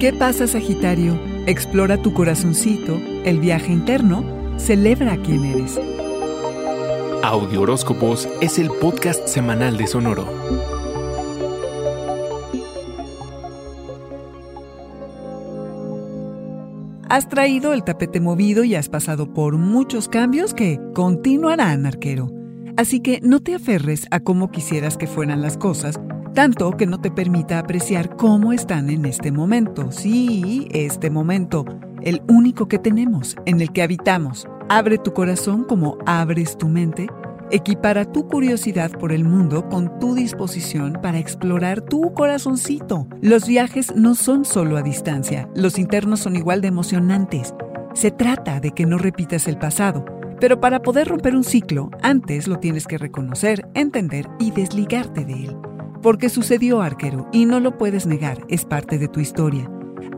¿Qué pasa, Sagitario? Explora tu corazoncito, el viaje interno, celebra quién eres. Audio Horóscopos es el podcast semanal de Sonoro. Has traído el tapete movido y has pasado por muchos cambios que continuarán, arquero. Así que no te aferres a cómo quisieras que fueran las cosas, tanto que no te permita apreciar cómo están en este momento. Sí, este momento, el único que tenemos, en el que habitamos. Abre tu corazón como abres tu mente. Equipara tu curiosidad por el mundo con tu disposición para explorar tu corazoncito. Los viajes no son solo a distancia, los internos son igual de emocionantes. Se trata de que no repitas el pasado, pero para poder romper un ciclo, antes lo tienes que reconocer, entender y desligarte de él. Porque sucedió, arquero, y no lo puedes negar, es parte de tu historia.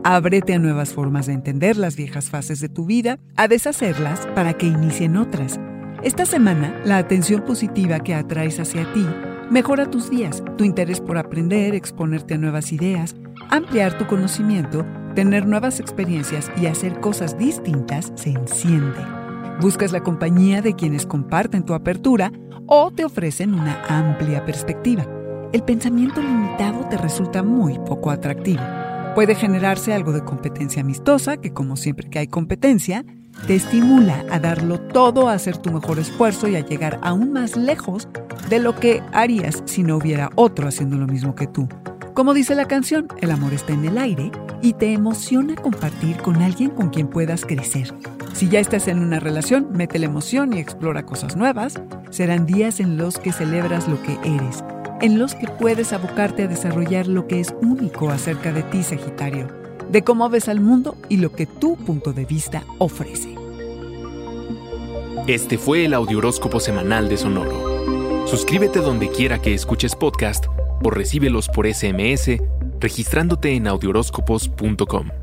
Ábrete a nuevas formas de entender las viejas fases de tu vida, a deshacerlas para que inicien otras. Esta semana, la atención positiva que atraes hacia ti mejora tus días, tu interés por aprender, exponerte a nuevas ideas, ampliar tu conocimiento, tener nuevas experiencias y hacer cosas distintas se enciende. Buscas la compañía de quienes comparten tu apertura o te ofrecen una amplia perspectiva. El pensamiento limitado te resulta muy poco atractivo. Puede generarse algo de competencia amistosa, que como siempre que hay competencia, te estimula a darlo todo, a hacer tu mejor esfuerzo y a llegar aún más lejos de lo que harías si no hubiera otro haciendo lo mismo que tú. Como dice la canción, el amor está en el aire y te emociona compartir con alguien con quien puedas crecer. Si ya estás en una relación, mete la emoción y explora cosas nuevas. Serán días en los que celebras lo que eres, en los que puedes abocarte a desarrollar lo que es único acerca de ti, Sagitario, de cómo ves al mundo y lo que tu punto de vista ofrece. Este fue el Audioróscopo Semanal de Sonoro. Suscríbete donde quiera que escuches podcast o recíbelos por SMS registrándote en audioróscopos.com.